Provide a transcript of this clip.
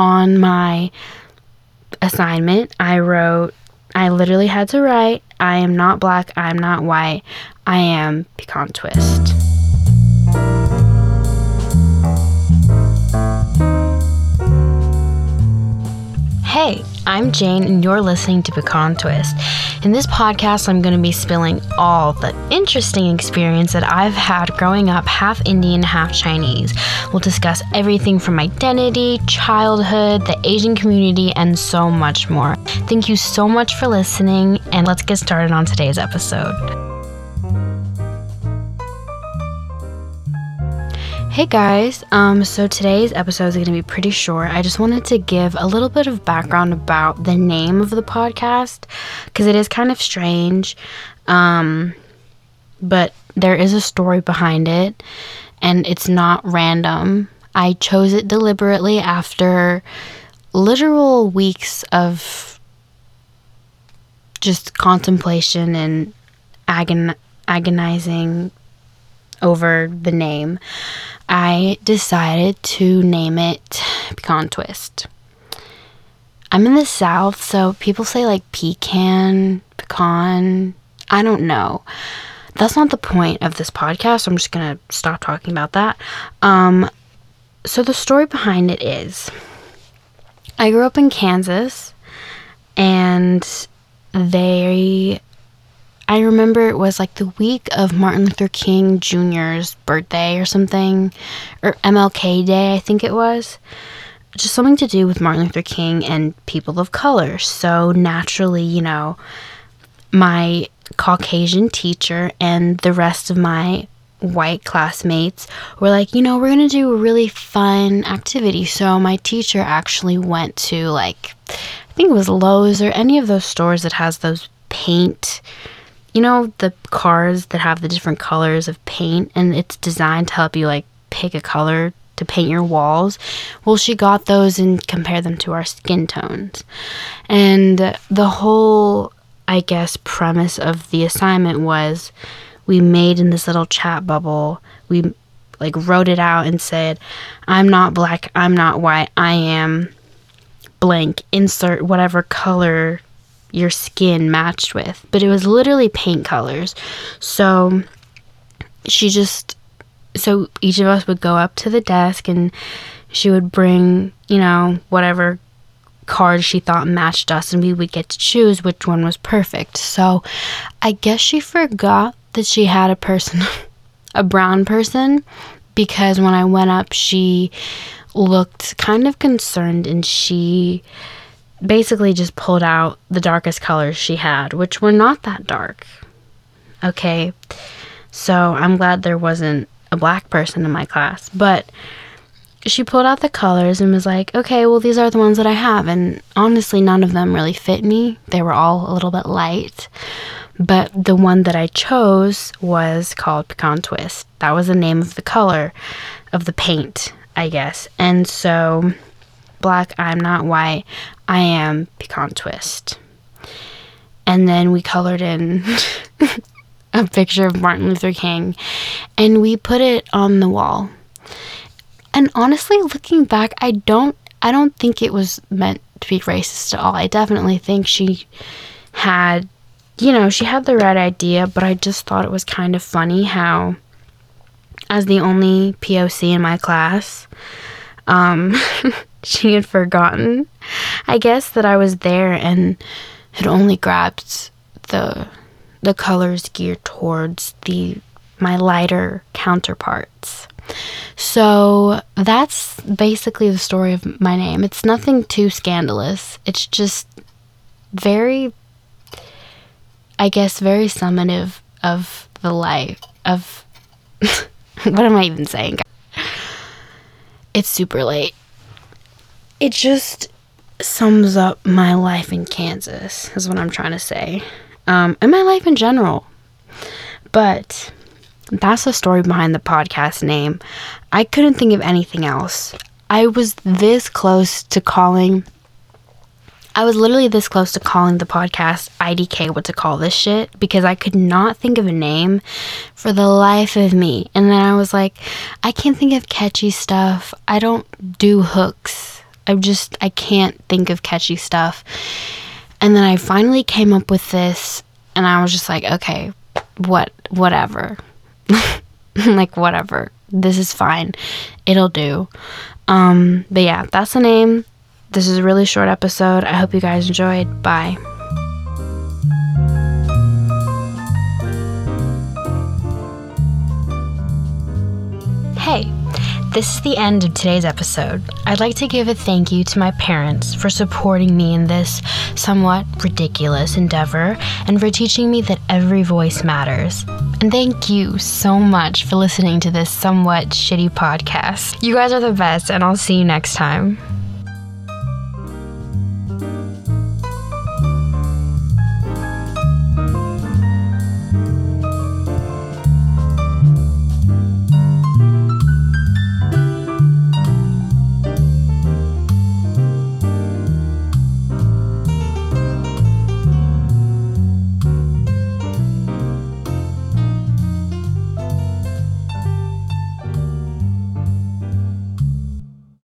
on my assignment, I wrote, I literally had to write, I am not black, I'm not white, I am pecan twist. I'm Jane, and you're listening to Pecan Twist. In this podcast, I'm going to be spilling all the interesting experience that I've had growing up half Indian, half Chinese. We'll discuss everything from identity, childhood, the Asian community, and so much more. Thank you so much for listening, and let's get started on today's episode. Hey guys, um, so today's episode is going to be pretty short. I just wanted to give a little bit of background about the name of the podcast because it is kind of strange, um, but there is a story behind it and it's not random. I chose it deliberately after literal weeks of just contemplation and agon- agonizing over the name. I decided to name it Pecan Twist. I'm in the South, so people say like pecan, pecan. I don't know. That's not the point of this podcast. I'm just gonna stop talking about that. Um, so the story behind it is, I grew up in Kansas, and they I remember it was like the week of Martin Luther King Jr.'s birthday or something, or MLK Day, I think it was. Just something to do with Martin Luther King and people of color. So naturally, you know, my Caucasian teacher and the rest of my white classmates were like, you know, we're going to do a really fun activity. So my teacher actually went to like, I think it was Lowe's or any of those stores that has those paint you know the cars that have the different colors of paint and it's designed to help you like pick a color to paint your walls. Well, she got those and compared them to our skin tones. And the whole, I guess, premise of the assignment was we made in this little chat bubble, we like wrote it out and said, I'm not black, I'm not white, I am blank, insert whatever color your skin matched with, but it was literally paint colors. So she just, so each of us would go up to the desk and she would bring, you know, whatever cards she thought matched us, and we would get to choose which one was perfect. So I guess she forgot that she had a person, a brown person, because when I went up, she looked kind of concerned and she basically just pulled out the darkest colors she had, which were not that dark. Okay, so I'm glad there wasn't a black person in my class, but she pulled out the colors and was like, okay, well, these are the ones that I have. And honestly, none of them really fit me. They were all a little bit light. But the one that I chose was called Pecan Twist. That was the name of the color of the paint, I guess. And so black, I'm not white, I am pecan twist. And then we colored in a picture of Martin Luther King and we put it on the wall. And honestly, looking back, I don't I don't think it was meant to be racist at all. I definitely think she had you know, she had the right idea, but I just thought it was kind of funny how as the only POC in my class, um she had forgotten, I guess, that I was there and had only grabbed the the colors geared towards the my lighter counterparts. So that's basically the story of my name. It's nothing too scandalous. It's just very I guess very summative of the life of what am I even saying? It's super late it just sums up my life in Kansas, is what I'm trying to say. Um, and my life in general. But that's the story behind the podcast name. I couldn't think of anything else. I was this close to calling. I was literally this close to calling the podcast IDK what to call this shit because I could not think of a name for the life of me. And then I was like, I can't think of catchy stuff. I don't do hooks. I just I can't think of catchy stuff. And then I finally came up with this and I was just like, okay, what whatever. like whatever. This is fine. It'll do. Um but yeah, that's the name. This is a really short episode. I hope you guys enjoyed. Bye. This is the end of today's episode. I'd like to give a thank you to my parents for supporting me in this somewhat ridiculous endeavor and for teaching me that every voice matters. And thank you so much for listening to this somewhat shitty podcast. You guys are the best, and I'll see you next time.